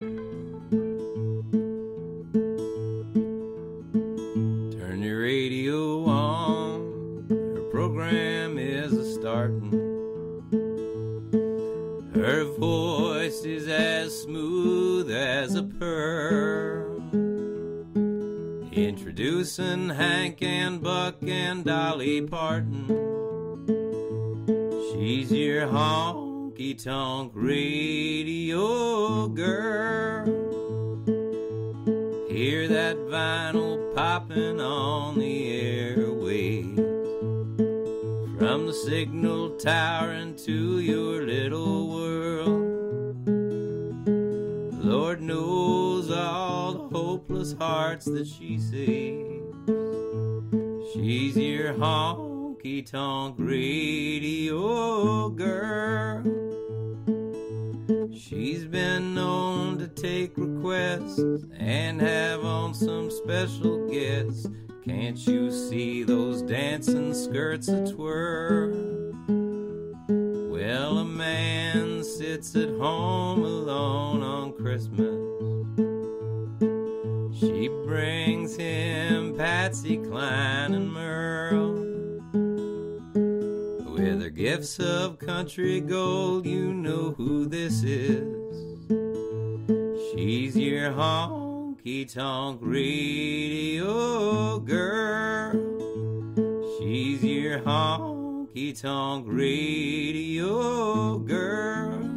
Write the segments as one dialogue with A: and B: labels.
A: Turn your radio on, her program is a starting. Her voice is as smooth as a pearl. Introducing Hank and Buck and Dolly Parton. She's your honky tonk radio girl. Hear that vinyl popping on the airwaves. From the signal tower into your little world. Lord knows all the hopeless hearts that she saves. She's your honky tonk radio girl. She's been known to take requests and have on some special guests. Can't you see those dancing skirts a twirl? Well, a man sits at home alone on Christmas. She brings him Patsy Cline and Merle. Gifts of country gold, you know who this is. She's your honky tonk radio girl. She's your honky tonk radio girl.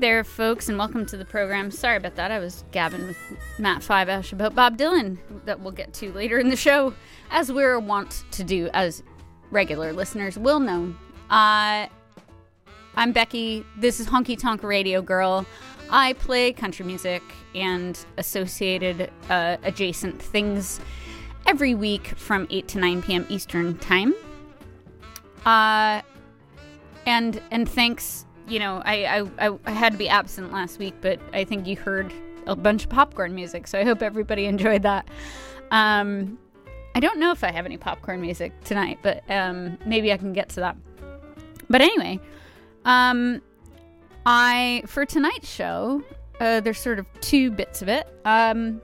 B: There, folks, and welcome to the program. Sorry about that. I was gabbing with Matt Five Ash about Bob Dylan that we'll get to later in the show, as we're wont to do, as regular listeners will know. Uh, I'm Becky. This is Honky Tonk Radio Girl. I play country music and associated uh, adjacent things every week from 8 to 9 p.m. Eastern Time. Uh, and and thanks you know, I, I, I had to be absent last week, but I think you heard a bunch of popcorn music, so I hope everybody enjoyed that. Um, I don't know if I have any popcorn music tonight, but um, maybe I can get to that. But anyway, um, I for tonight's show, uh, there's sort of two bits of it. Um,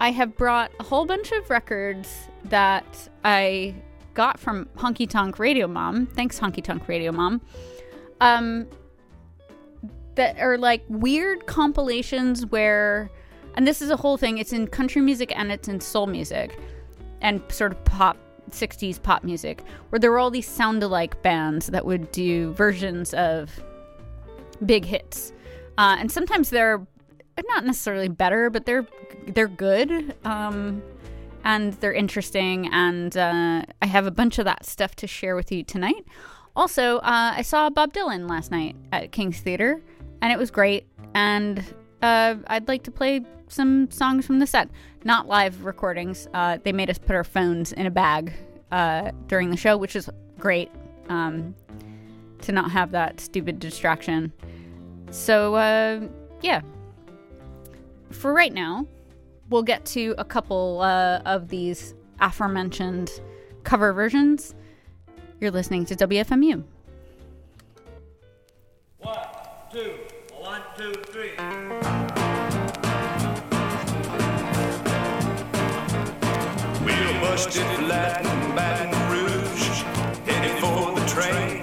B: I have brought a whole bunch of records that I got from Honky Tonk Radio Mom. Thanks, Honky Tonk Radio Mom. Um, that are like weird compilations where and this is a whole thing it's in country music and it's in soul music and sort of pop 60s pop music where there were all these sound alike bands that would do versions of big hits. Uh, and sometimes they're not necessarily better but they're they're good um, and they're interesting and uh, i have a bunch of that stuff to share with you tonight. Also uh, i saw bob dylan last night at king's theater and it was great. And uh, I'd like to play some songs from the set, not live recordings. Uh, they made us put our phones in a bag uh, during the show, which is great um, to not have that stupid distraction. So, uh, yeah. For right now, we'll get to a couple uh, of these aforementioned cover versions. You're listening to WFMU.
C: One, two. Two, three. Busted flat in Baton Rouge, headed for the train.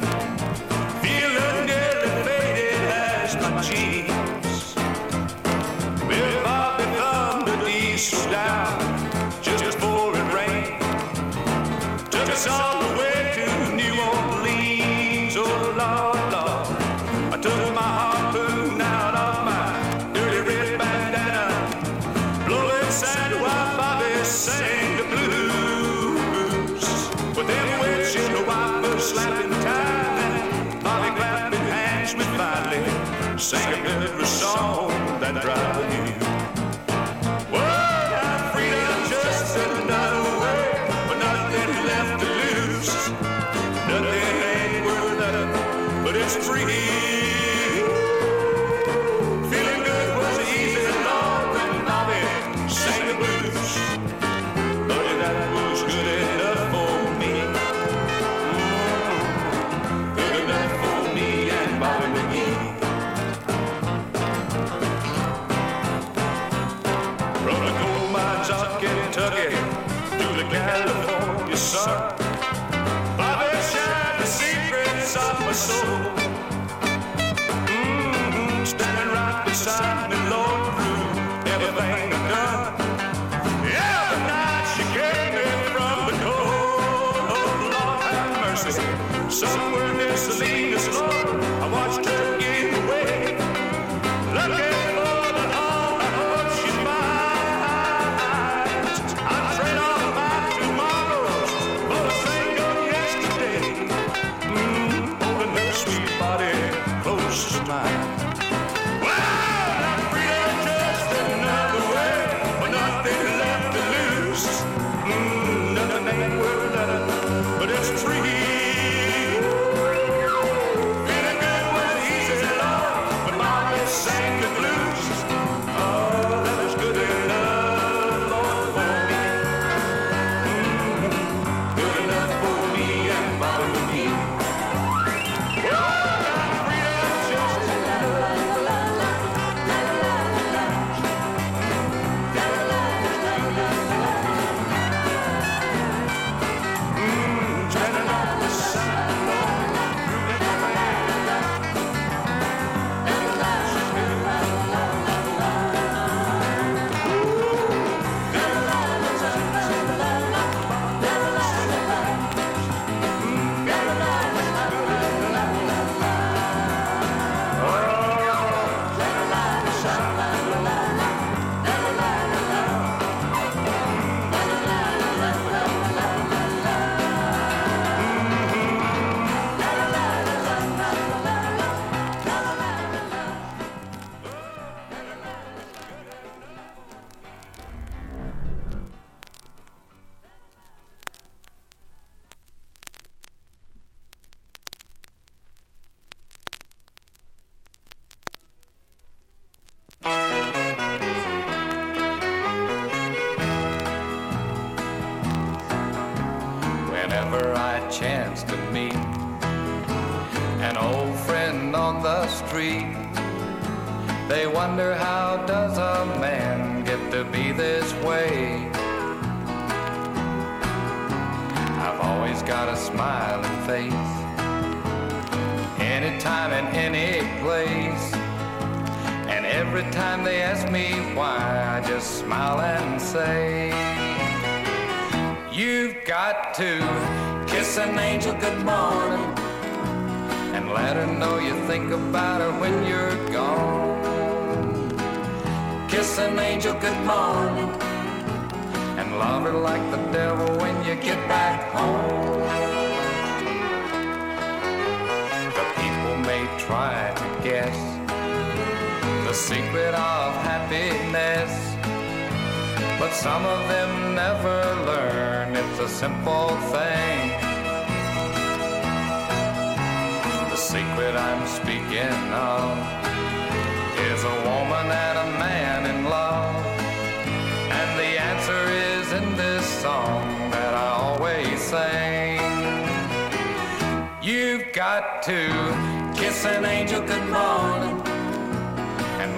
C: Feeling elevated as my jeans. We're bobbing from the east down, just before it rained. Took us all free.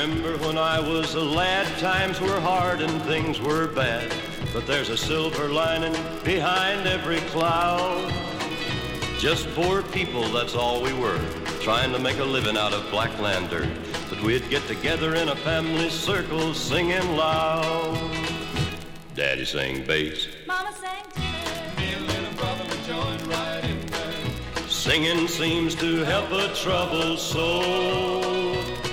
D: Remember when I was a lad, times were hard and things were bad. But there's a silver lining behind every cloud. Just poor people, that's all we were, trying to make a living out of black lantern. But we'd get together in a family circle singing loud. Daddy sang bass,
E: Mama sang tenor. me and a brother would join right in.
D: Singing seems to help a troubled soul.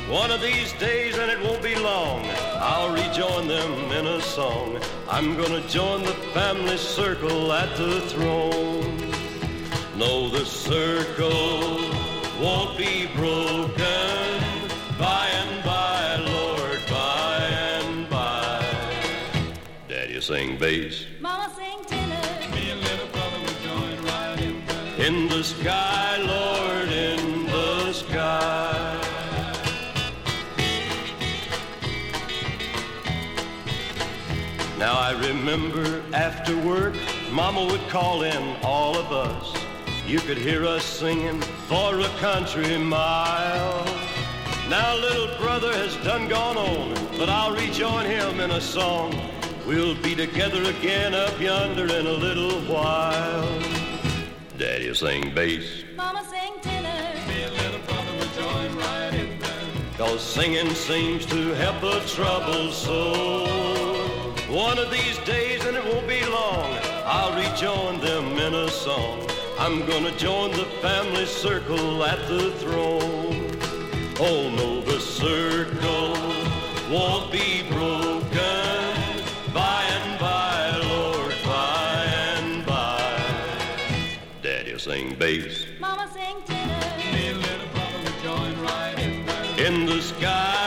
D: One of these days, and it won't be long, I'll rejoin them in a song. I'm gonna join the family circle at the throne. No, the circle won't be broken by and by, Lord, by and by. Daddy sing bass. Now I remember after work, Mama would call in all of us. You could hear us singing for a country mile. Now little brother has done gone on, but I'll rejoin him in a song. We'll be together again up yonder in a little while. Daddy sing bass,
E: Mama sing tenor. Me and little brother will join right in them.
D: Cause singing seems to help a troubled soul. One of these days, and it won't be long, I'll rejoin them in a song. I'm gonna join the family circle at the throne. Oh no, the circle won't be broken by and by, Lord, by and by. Daddy will sing bass.
E: Mama sang tenor.
D: In the sky,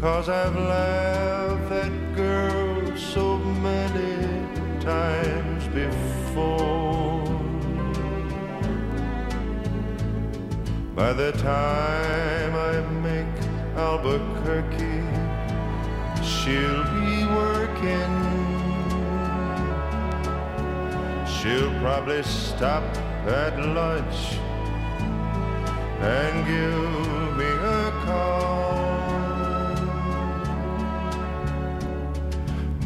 F: Cause I've laughed that girl so many times before. By the time I make Albuquerque, she'll be working. She'll probably stop at lunch and give me a call.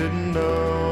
F: Didn't know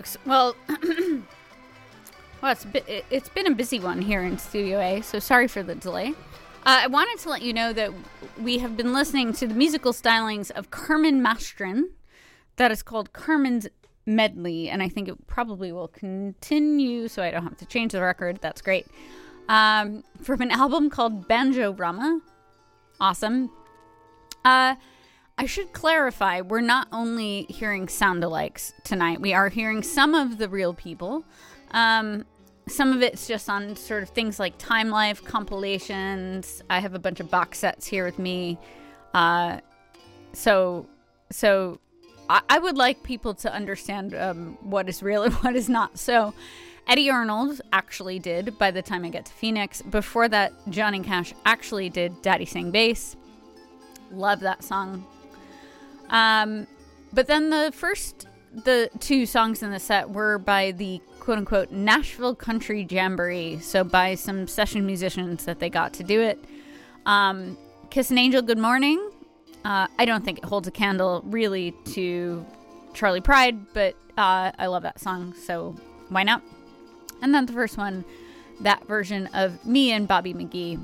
B: folks. Well, well, it's it's been a busy one here in Studio A, so sorry for the delay. Uh, I wanted to let you know that we have been listening to the musical stylings of Carmen Mastren. That is called Carmen's Medley, and I think it probably will continue, so I don't have to change the record. That's great. Um, from an album called Banjorama. Awesome. Uh, I should clarify, we're not only hearing sound alikes tonight, we are hearing some of the real people. Um, some of it's just on sort of things like Time Life compilations. I have a bunch of box sets here with me. Uh, so, so I, I would like people to understand um, what is real and what is not. So, Eddy Arnold actually did by the time I get to Phoenix. Before that, Johnny Cash actually did Daddy Sing Bass. Love that song. Um, but then the first, the two songs in the set were by the quote unquote Nashville Country Jamboree. So by some session musicians that they got to do it. Um, Kiss an Angel, Good Morning. Uh, I don't think it holds a candle really to Charley Pride, but uh, I love that song, so why not? And then the first one, that version of me and Bobby McGee.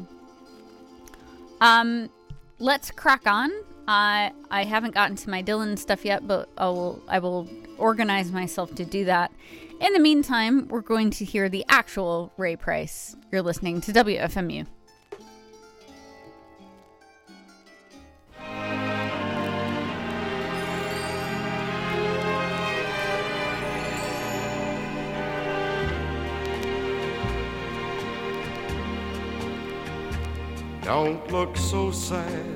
B: Um, let's crack on. I I haven't gotten to my Dylan stuff yet, but I will I will organize myself to do that. In the meantime, we're going to hear the actual Ray Price. You're listening to WFMU.
G: Don't look so sad.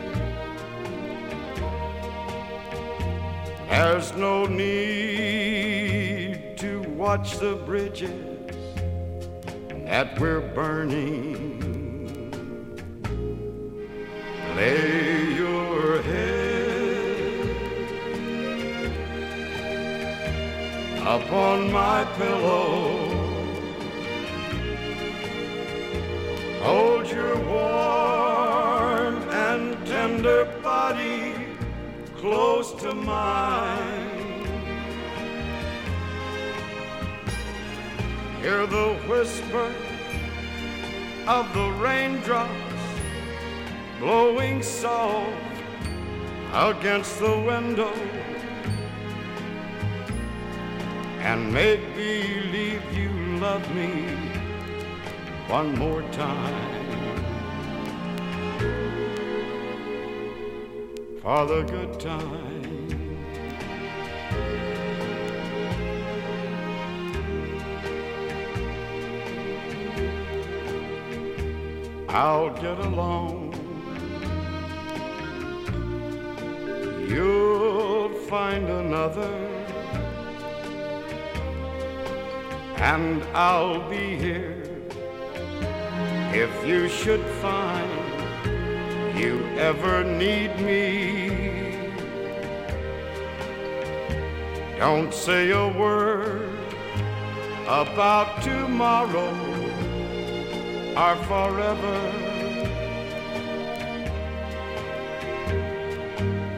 G: There's no need to watch the bridges that we're burning. Lay your head upon my pillow. Hold your warm and tender body close to mine. Hear the whisper of the raindrops blowing soft against the window. And make believe you love me one more time. For the good time. I'll get along. You'll find another, and I'll be here if you should find you ever need me. Don't say a word about tomorrow or forever.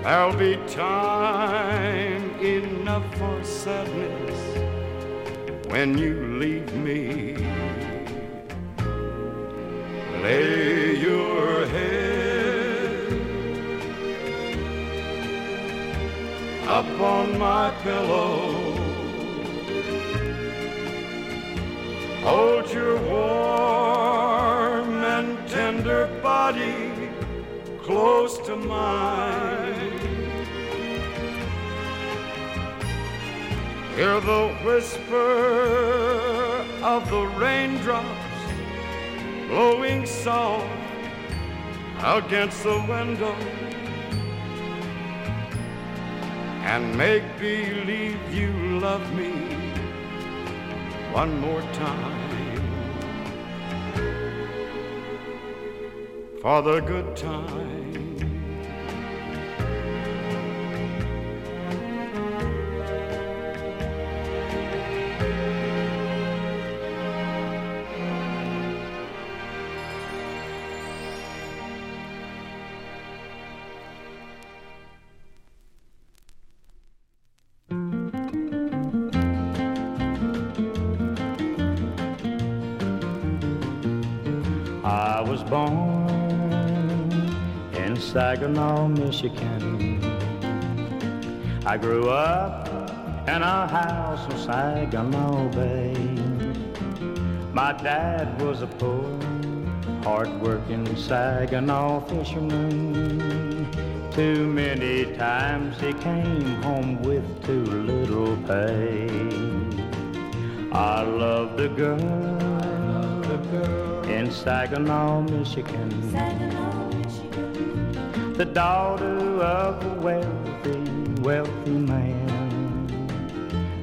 G: There'll be time enough for sadness when you leave me. Lay your head upon my pillow. Hold your warm body close to mine. Hear the whisper of the raindrops blowing soft against the window. And make believe you love me one more time for the good time.
H: In Saginaw, Michigan. I grew up in a house in Saginaw Bay. My dad was a poor
A: hard-working Saginaw fisherman. Too many times he came home with too little pay. I love the girl, in Saginaw, Michigan. The daughter of a wealthy, wealthy man.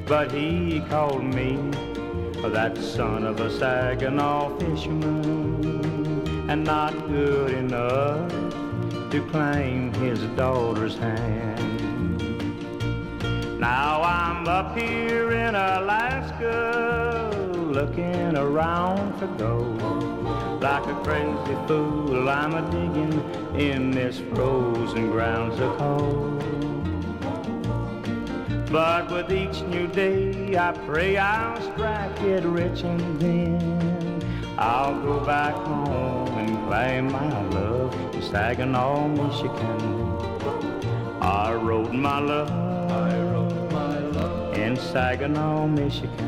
A: But he called me that son of a Saginaw fisherman and not good enough to claim his daughter's hand. Now I'm up here in Alaska looking around for gold. Like a crazy fool, I'm a digging in this frozen grounds of cold. But with each new day, I pray I'll strike it rich and then I'll go back home and claim my love in Saginaw, Michigan. I wrote my love, I wrote my love in Saginaw, Michigan.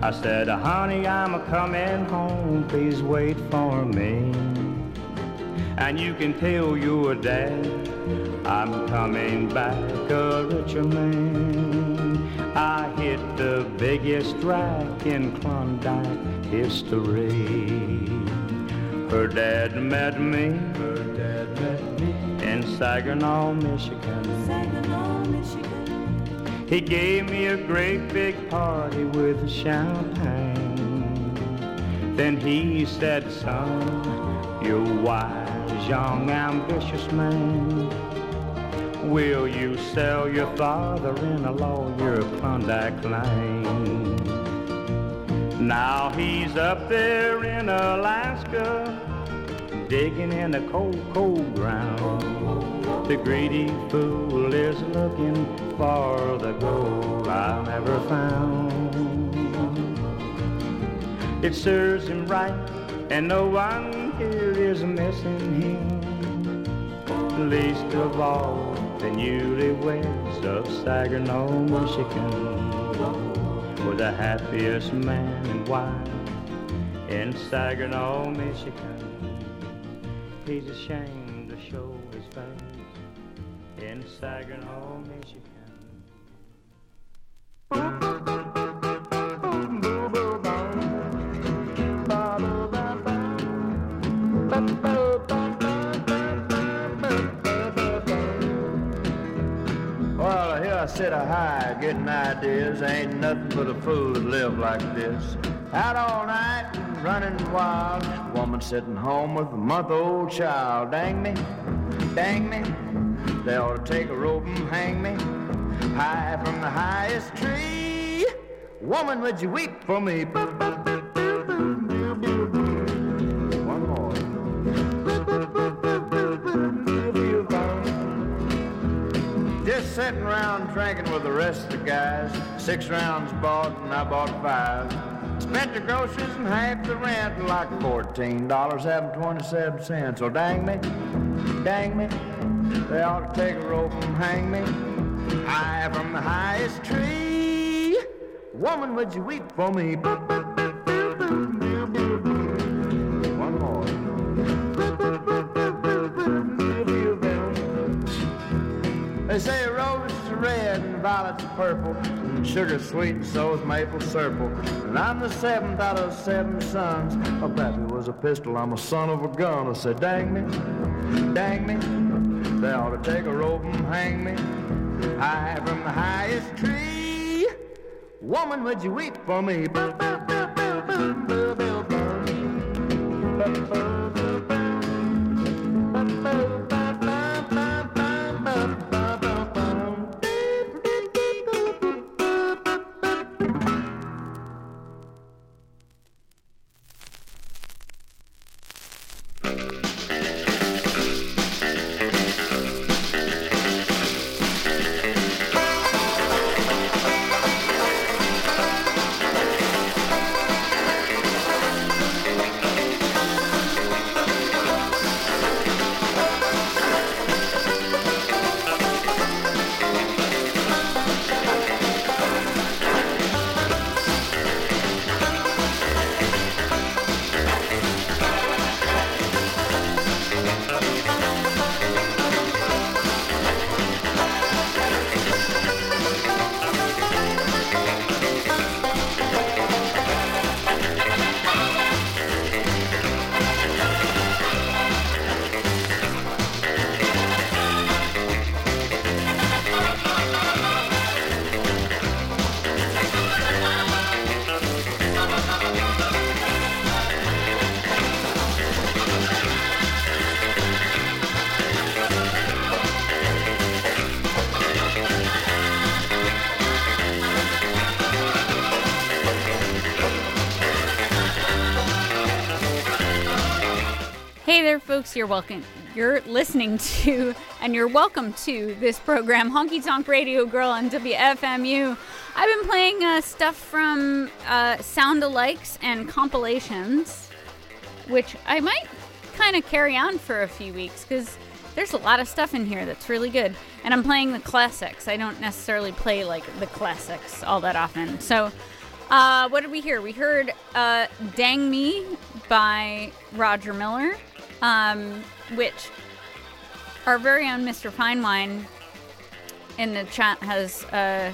A: I said, honey, I'm a coming home, please wait for me. And you can tell your dad I'm coming back a richer man. I hit the biggest rack in Klondike history. Her dad met me, her dad met me in Saginaw, Michigan. He gave me a great big party with champagne. Then he said, son, you're wise, young, ambitious man. Will you sell your father in a law your Klondike Lane? Now he's up there in Alaska, digging in the cold, cold ground. The greedy fool is looking for the gold I never found. It serves him right, and no one here is missing him. Least of all, the newlyweds of Saginaw, Michigan, were the happiest man and wife in Saginaw, Michigan. He's ashamed in Saginaw, Michigan.
I: Well, here I sit a high, getting ideas. Ain't nothing but a fool to live like this. Out all night running wild. Woman sitting home with a month-old child. Dang me, dang me. They ought to take a rope and hang me high from the highest tree. Woman, would you weep for me? One more. Just sitting around drinking with the rest of the guys. Six rounds bought and I bought five. Spent the groceries and half the rent, and like $14.27. So dang me, dang me, they ought to take a rope and hang me high from the highest tree. Woman, would you weep for me? One more. They say roses are red and violets are purple, and sugar sweet and so is maple syrup. And I'm the seventh out of seven sons. Oh, pappy was a pistol, I'm a son of a gun. I said, dang me, dang me, they ought to take a rope and hang me high from the highest tree. Woman, would you weep for me?
B: Folks. You're welcome. You're listening to, and you're welcome to this program, Honky Tonk Radio Girl on WFMU. I've been playing uh, stuff from uh, sound alikes and compilations, which I might kind of carry on for a few weeks because there's a lot of stuff in here that's really good. And I'm playing the classics. I don't necessarily play like the classics all that often. So, uh, what did we hear? We heard uh, Dang Me by Roger Miller, um, which our very own Mr. Finewine in the chat has uh,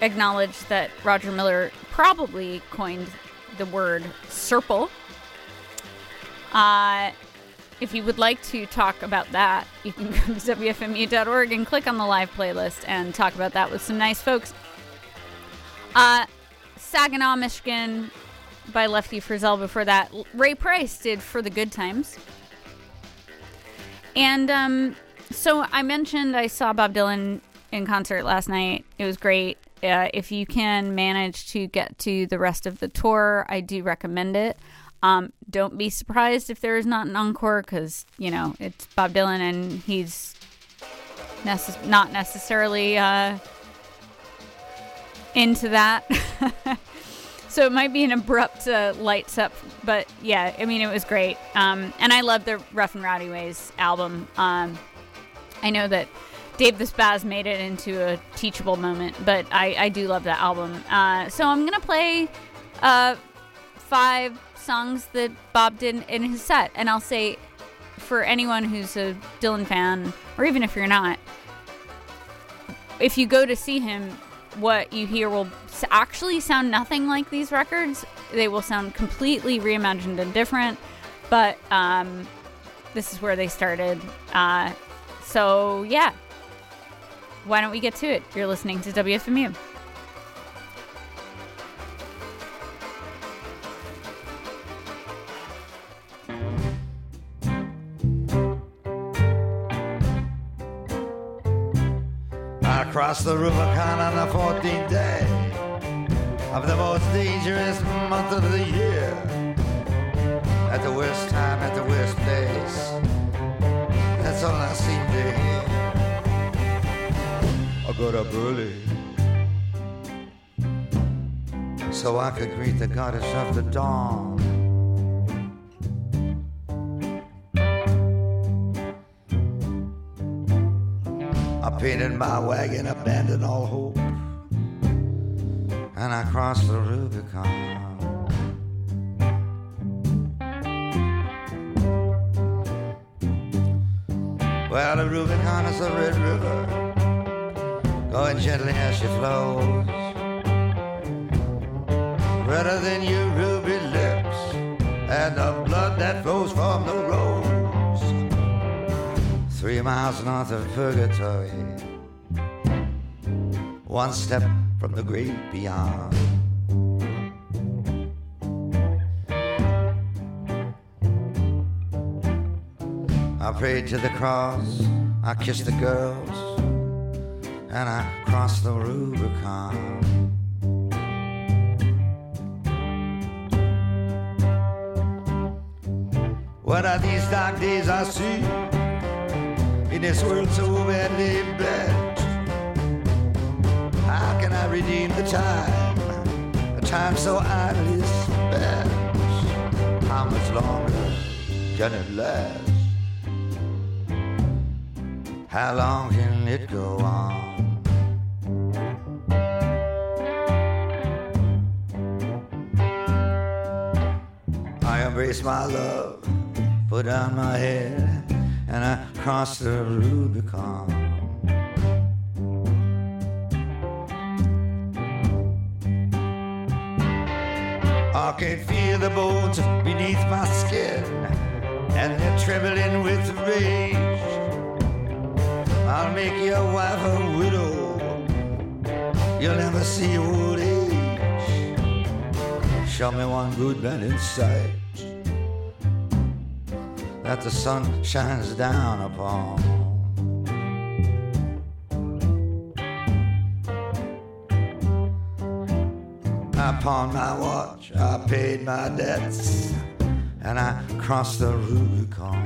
B: acknowledged that Roger Miller probably coined the word serple. Uh, if you would like to talk about that, you can go to WFMU.org and click on the live playlist and talk about that with some nice folks. Uh, Saginaw, Michigan by Lefty Frizzell before that. Ray Price did For the Good Times. And um, so I mentioned I saw Bob Dylan in concert last night. It was great. Uh, if you can manage to get to the rest of the tour, I do recommend it. Um, don't be surprised if there is not an encore because, you know, it's Bob Dylan and he's necess- not necessarily uh, into that. so it might be an abrupt uh, lights up, but yeah, I mean, it was great. Um, and I love the Rough and Rowdy Ways album. Um, I know that Dave the Spaz made it into a teachable moment, but I, I do love that album. Uh, so I'm going to play uh, five songs that Bob did in his set. And I'll say, for anyone who's a Dylan fan, or even if you're not, if you go to see him, what you hear will actually sound nothing like these records. They will sound completely reimagined and different, but um, this is where they started. Uh, so, yeah. Why don't we get to it? You're listening to WFMU.
J: Crossed the Rubicon on the 14th day of the most dangerous month of the year. At the worst time, at the worst place. That's all I seem to hear. I got up early so I could greet the goddess of the dawn. Painted my wagon, abandoned all hope, and I crossed the Rubicon. Well, the Rubicon is a red river, going gently as she flows, redder than your ruby lips, and the blood that flows from the rose three miles north of purgatory, one step from the great beyond. I prayed to the cross, I kissed the girls, and I crossed the Rubicon. What are these dark days I see? This world so badly bent. How can I redeem the time, a time so idly spent? How much longer can it last? How long can it go on? I embrace my love, put down my head, and I cross the Rubicon. I can feel the bones beneath my skin, and they're trembling with rage. I'll make your wife a widow. You'll never see old age. Show me one good man in sight that the sun shines down upon. Pawned my watch, I paid my debts, and I crossed the Rubicon.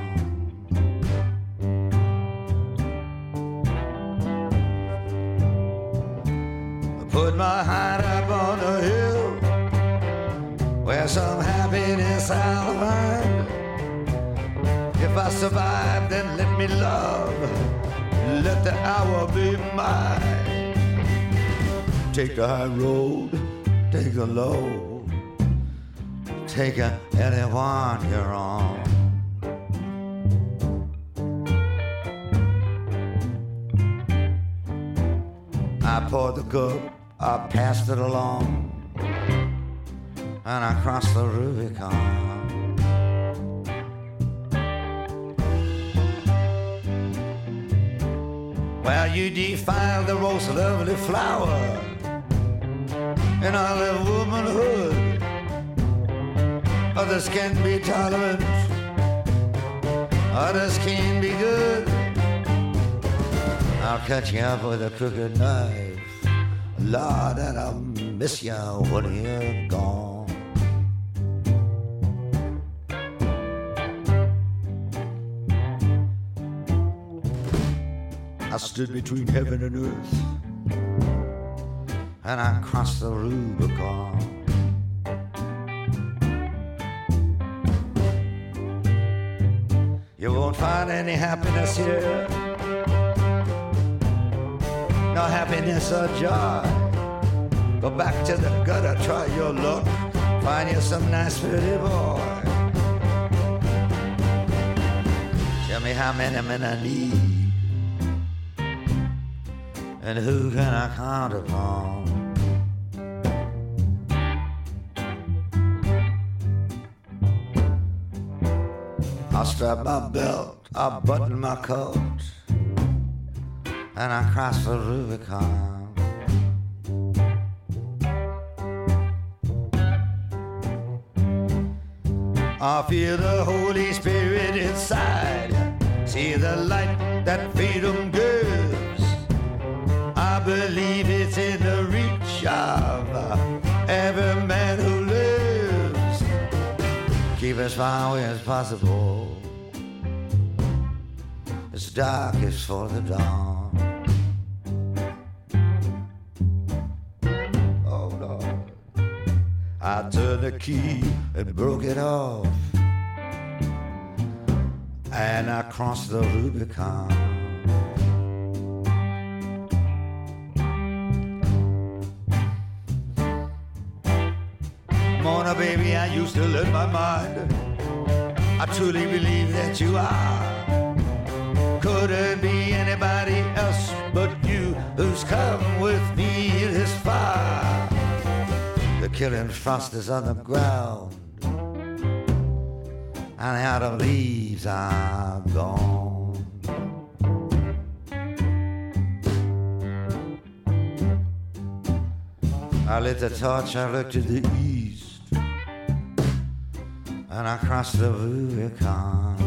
J: I put my heart up on the hill where some happiness I'll find. If I survive, then let me love. Let the hour be mine. Take the high road, take the low, take anyone you're on. I poured the cup, I passed it along, and I crossed the Rubicon. Well, you defile the most lovely flower in all of womanhood. Others can be tolerant, others can be good. I'll cut you up with a crooked knife. Lord, and I'll miss you when you're gone. I stood between heaven and earth, and I crossed the Rubicon. You won't find any happiness here, no happiness or joy. Go back to the gutter, try your luck, find you some nice pretty boy. Tell me how many men I need and who can I count upon? I strap my belt, I button my coat, and I cross the Rubicon. I feel the Holy Spirit inside, see the light that freedom gives. Believe it's in the reach of every man who lives. Keep as far away as possible. It's dark, it's for the dawn. Oh I turned the key and broke it off, and I crossed the Rubicon. Baby, I used to learn my mind. I truly believe that you are. Couldn't be anybody else but you who's come with me this far. The killing frost is on the ground, and the autumn leaves are gone. I lit the torch, I looked to the east, and I crossed the Rubicon.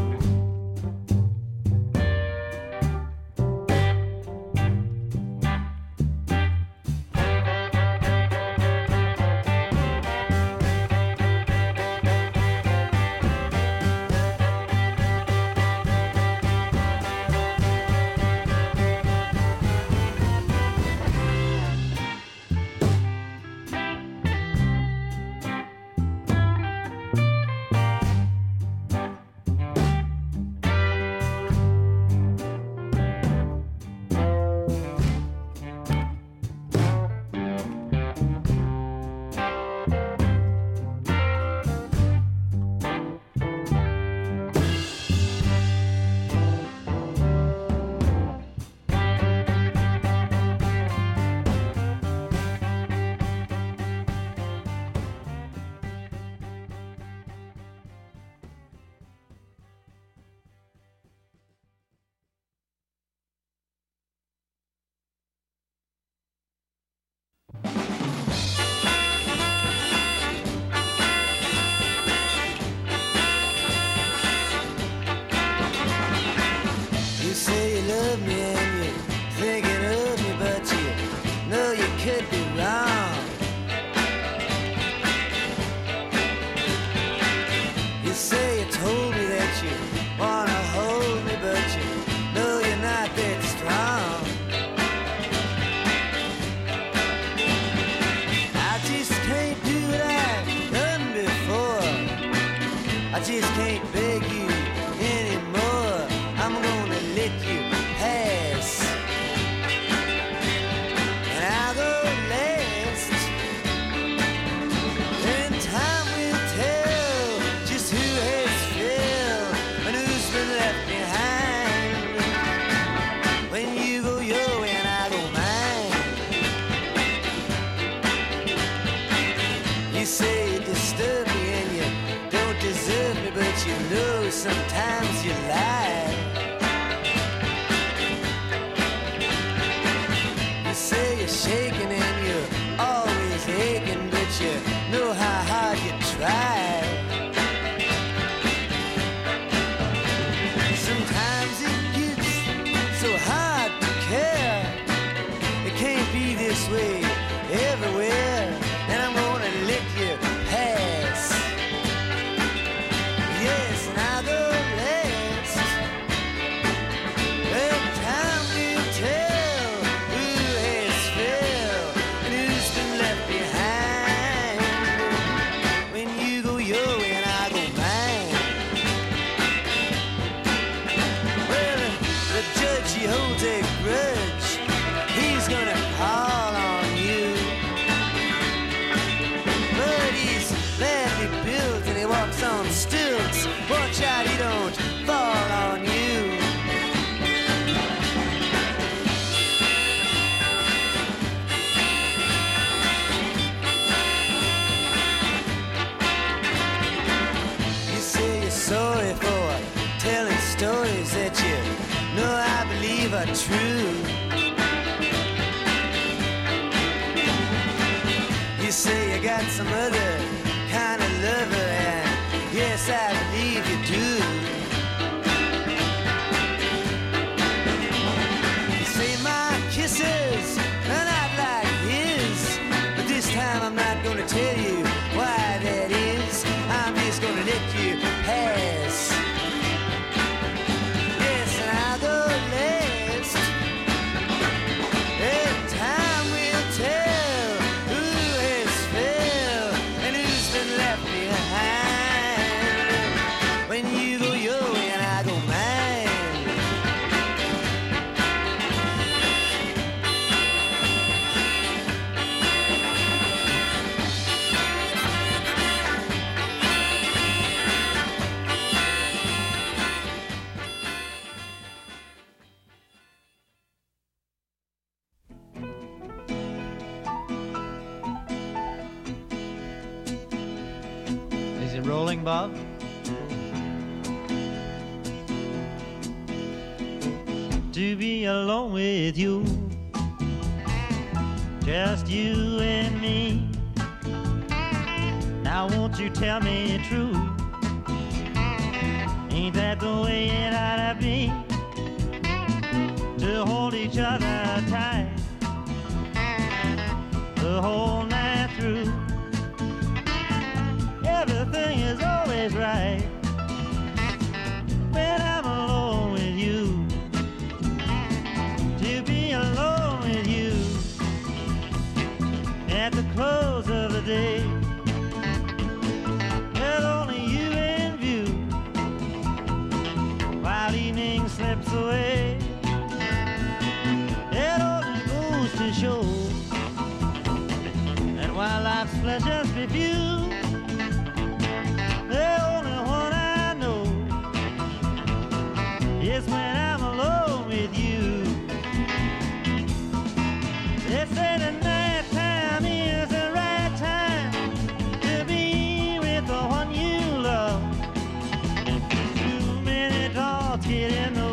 K: Thoughts get in the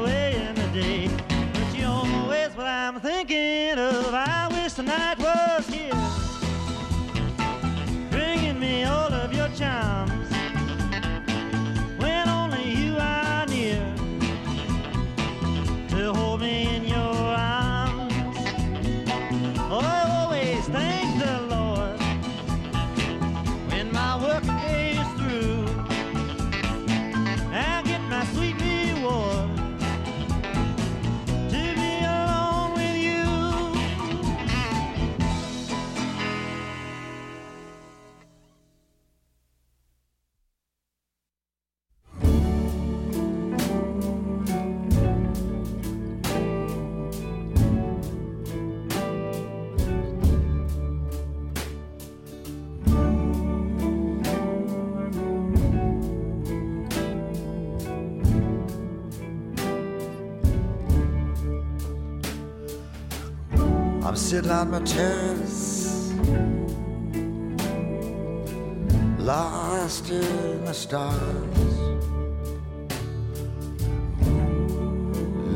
J: on my terrace, lost in the stars,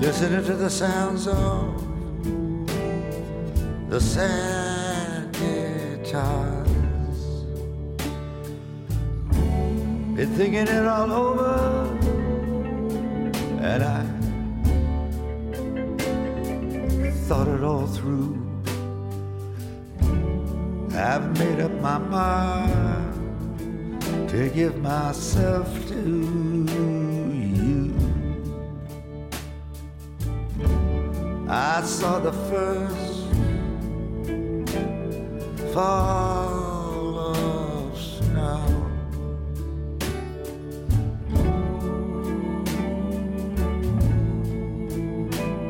J: listening to the sounds of the sad guitars. Been thinking it all over, and I thought it all through. I've made up my mind to give myself to you. I saw the first fall of snow.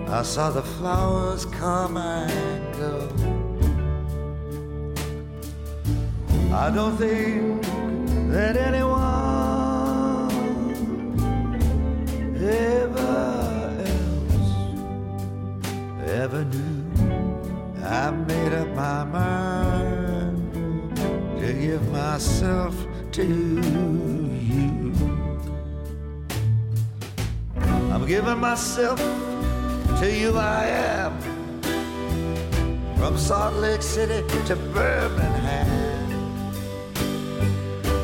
J: I saw the flowers come and go. I don't think that anyone ever else ever knew. I made up my mind to give myself to you. I'm giving myself to you, I am. From Salt Lake City to Birmingham,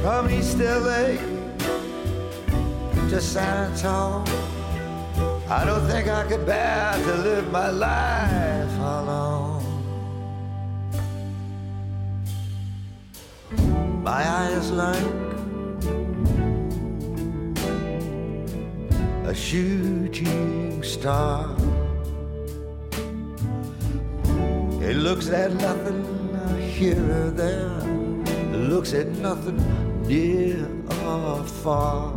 J: from East LA to San Antonio. I don't think I could bear to live my life alone. My eyes like a shooting star. It looks at nothing here or there. It looks at nothing near or far.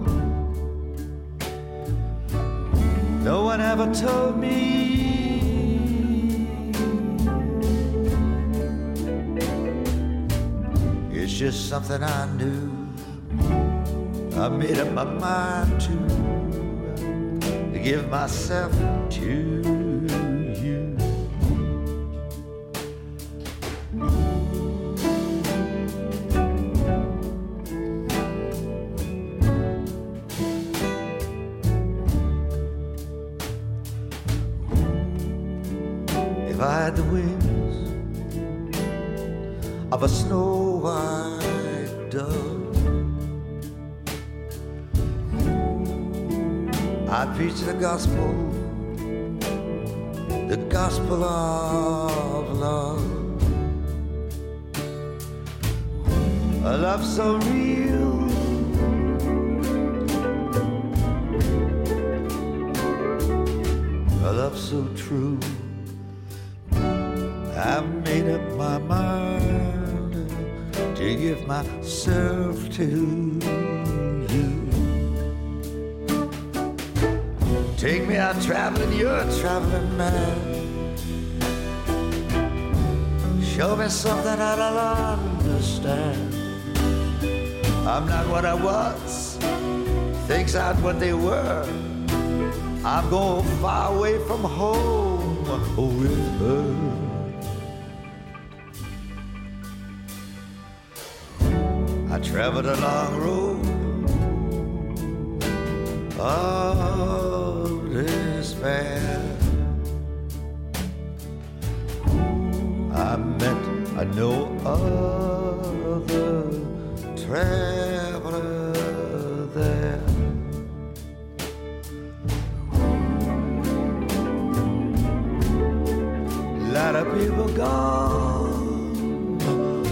J: No one ever told me it's just something I knew. I made up my mind to, to give myself to love so true. I've made up my mind to give myself to you. Take me out traveling, you're a traveling man. Show me something I don't understand. I'm not what I was, things aren't what they were. I'm going far away from home with her. I traveled a long road of despair. I met a no other people gone,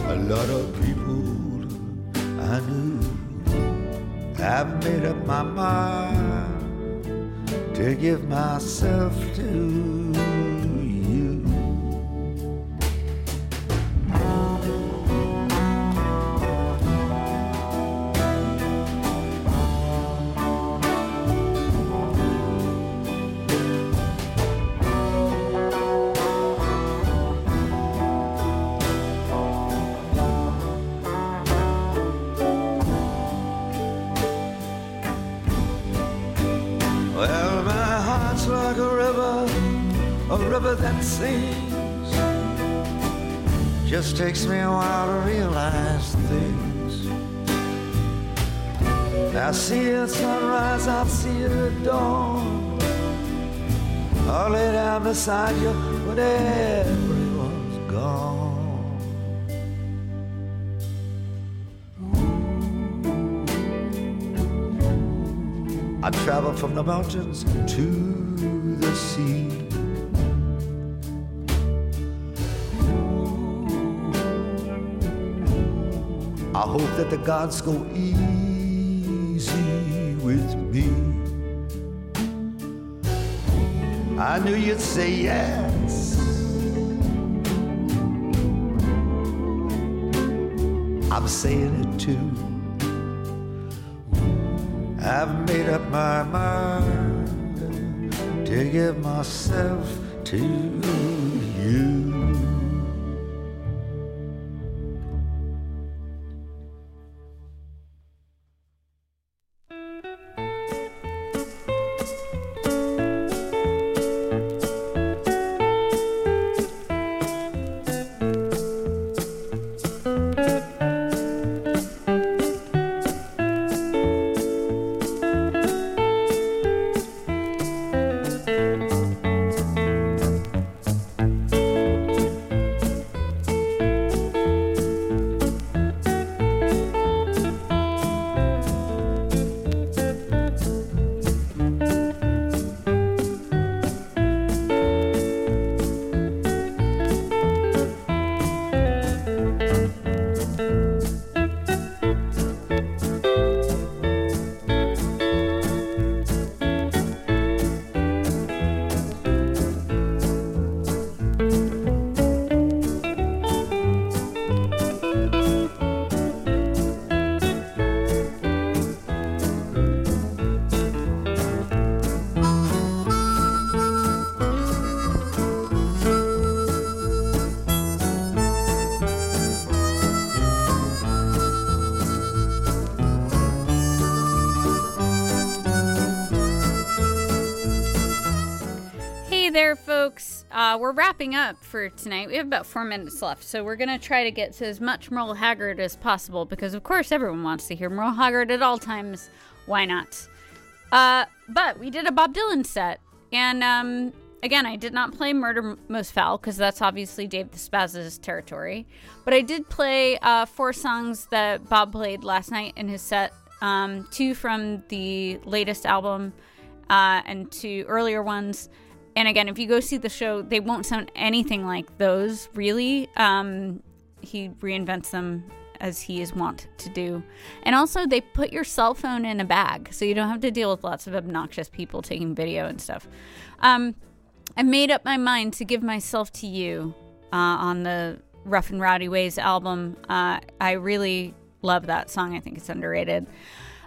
J: a lot of people I knew. I've made up my mind to give myself to takes me a while to realize things. I see it sunrise, I see it dawn. I'll lay down beside you when everyone's gone. I travel from the mountains to the sea. I hope that the gods go easy with me. I knew you'd say yes. I'm saying it too. I've made up my mind to give myself to you.
B: There, folks. Uh, we're wrapping up for tonight. We have about four minutes left, so we're going to try to get to as much Merle Haggard as possible because, of course, everyone wants to hear Merle Haggard at all times. Why not? Uh, but we did a Bob Dylan set, and um, again, I did not play Murder Most Foul because that's obviously Dave the Spaz's territory. But I did play uh, four songs that Bob played last night in his set. Um, two from the latest album, uh, and two earlier ones. And again, if you go see the show, they won't sound anything like those, really. Um, he reinvents them as he is wont to do. And also, they put your cell phone in a bag, so you don't have to deal with lots of obnoxious people taking video and stuff. Um, I made up my mind to give myself to you uh, on the Rough and Rowdy Ways album. Uh, I really love that song. I think it's underrated.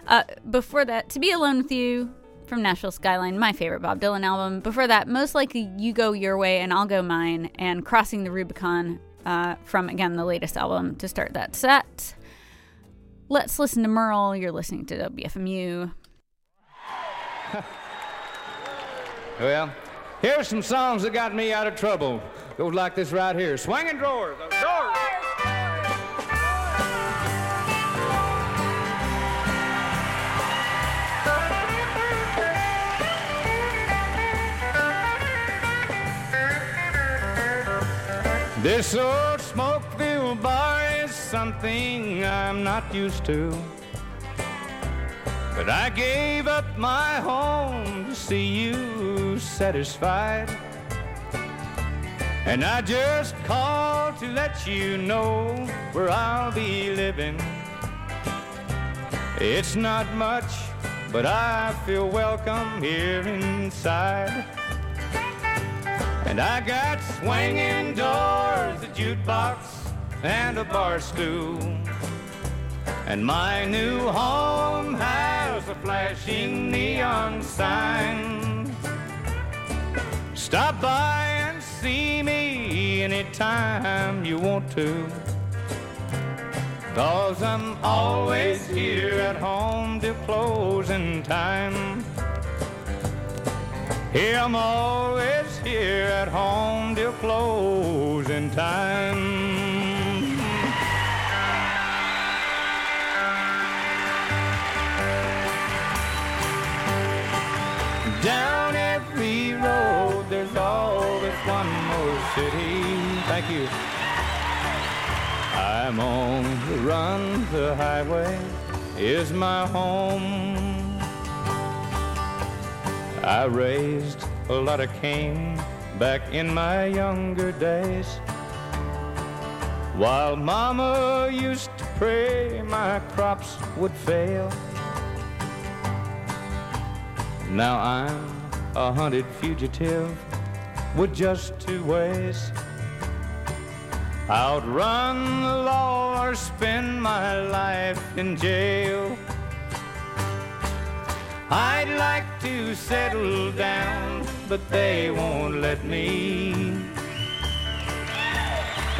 B: Uh, before that, To Be Alone with You from Nashville Skyline, my favorite Bob Dylan album. Before that, most likely You Go Your Way and I'll Go Mine, and Crossing the Rubicon uh, from, again, the latest album to start that set. Let's listen to Merle. You're listening to WFMU.
A: Well, here's some songs that got me out of trouble. Goes like this right here. Swinging drawers. Drawers. This old smoke-filled bar is something I'm not used to. But I gave up my home to see you satisfied. And I just called to let you know where I'll be living. It's not much, but I feel welcome here inside. And I got swinging doors, a jukebox, and a bar stool. And my new home has a flashing neon sign. Stop by and see me anytime you want to. Cause I'm always here at home till closing time. Here I'm always here at home till closing time. Down every road, there's always one more city. Thank you. I'm on the run, the highway is my home. I raised a lot of cane back in my younger days. While mama used to pray my crops would fail. Now I'm a hunted fugitive with just two ways. Outrun the law or spend my life in jail. I'd like to settle down, but they won't let me.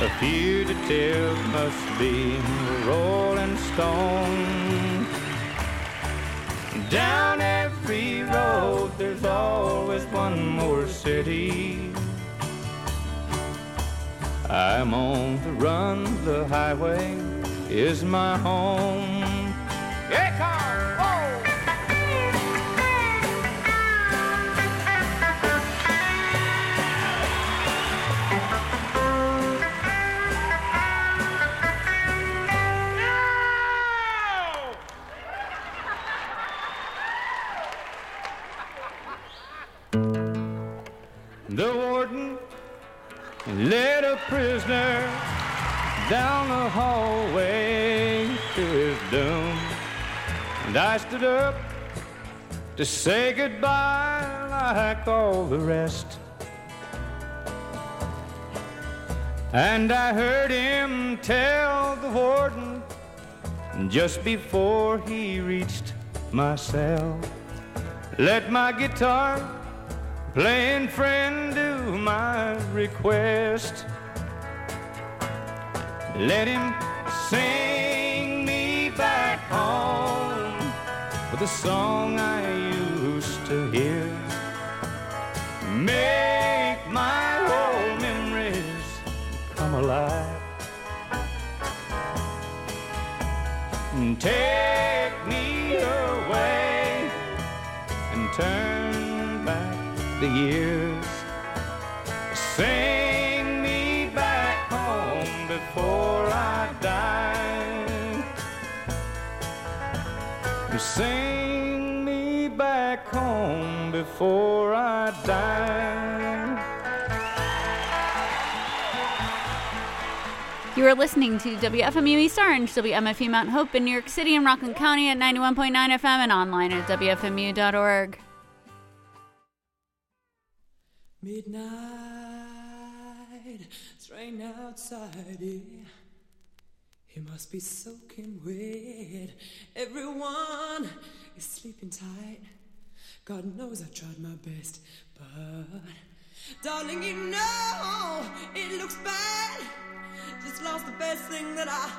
A: A fugitive must be a rolling stone. Down every road, there's always one more city. I'm on the run, the highway is my home. Yeah, car, led a prisoner down the hallway to his doom. And I stood up to say goodbye like all the rest. And I heard him tell the warden just before he reached my cell, let my guitar playing friend my request. Let him sing me back home with the song I used to hear. Make my old memories come alive. And take me away and turn back the years. Sing me back home before I die. Sing me back home before I die.
B: You are listening to WFMU East Orange, WMFU Mount Hope in New York City and Rockland County at 91.9 FM and online at WFMU.org.
L: Midnight, it's rain outside. Yeah. It must be soaking wet. Everyone is sleeping tight. God knows I tried my best, but darling, you know it looks bad. Just lost the best thing that I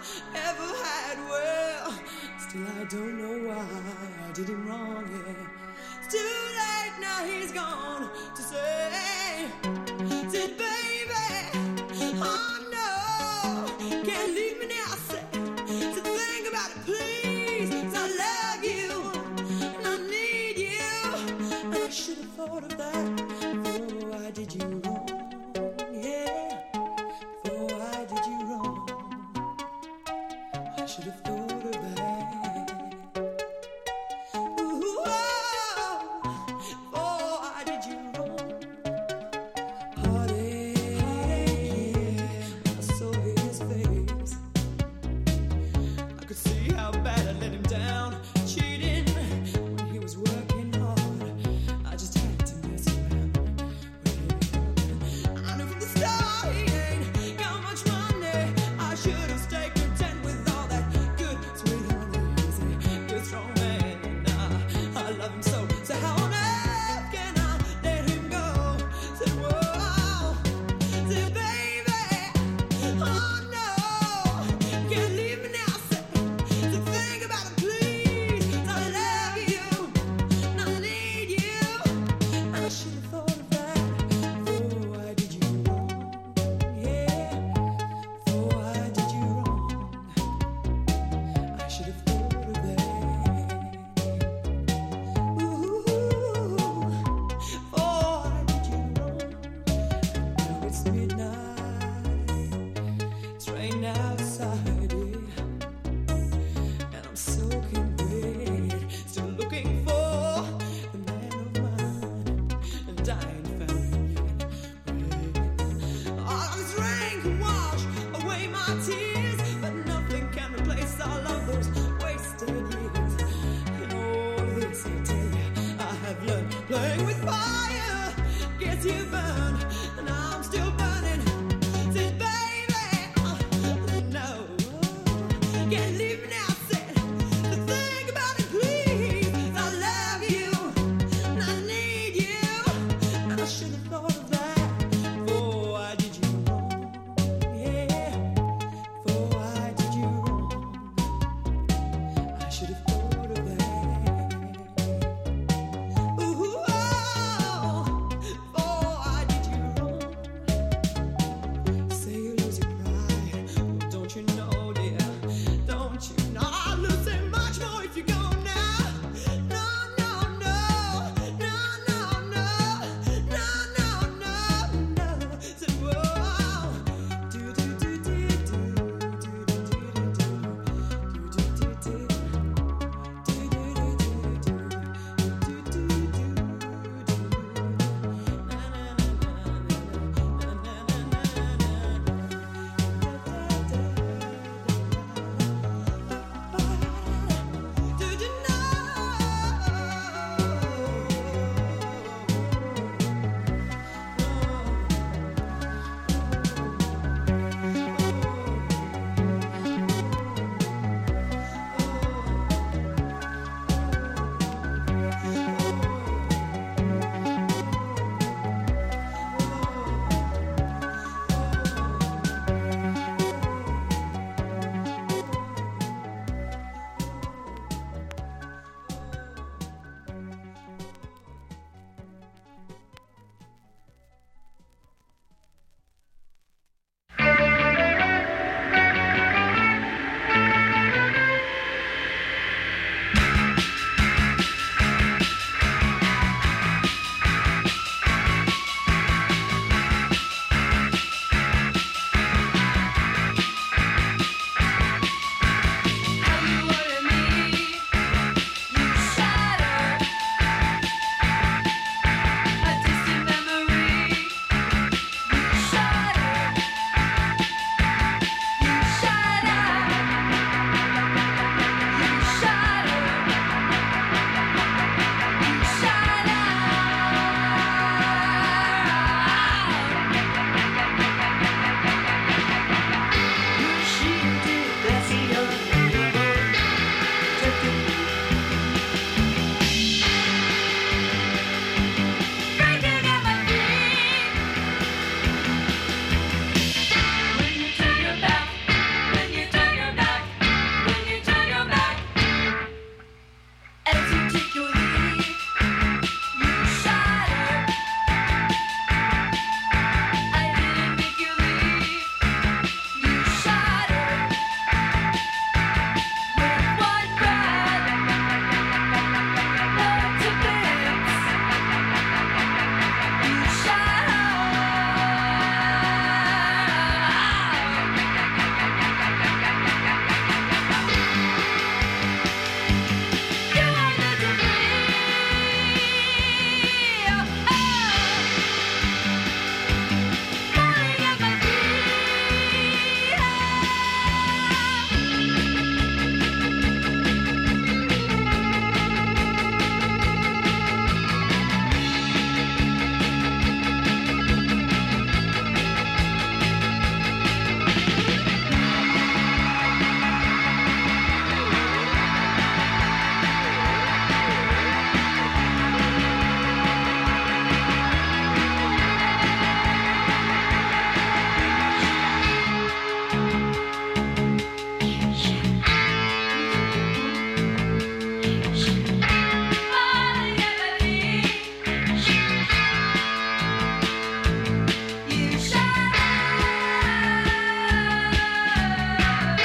L: ever had. Well, still I don't know why I did him wrong. Yeah, it's too late now. He's gone to say,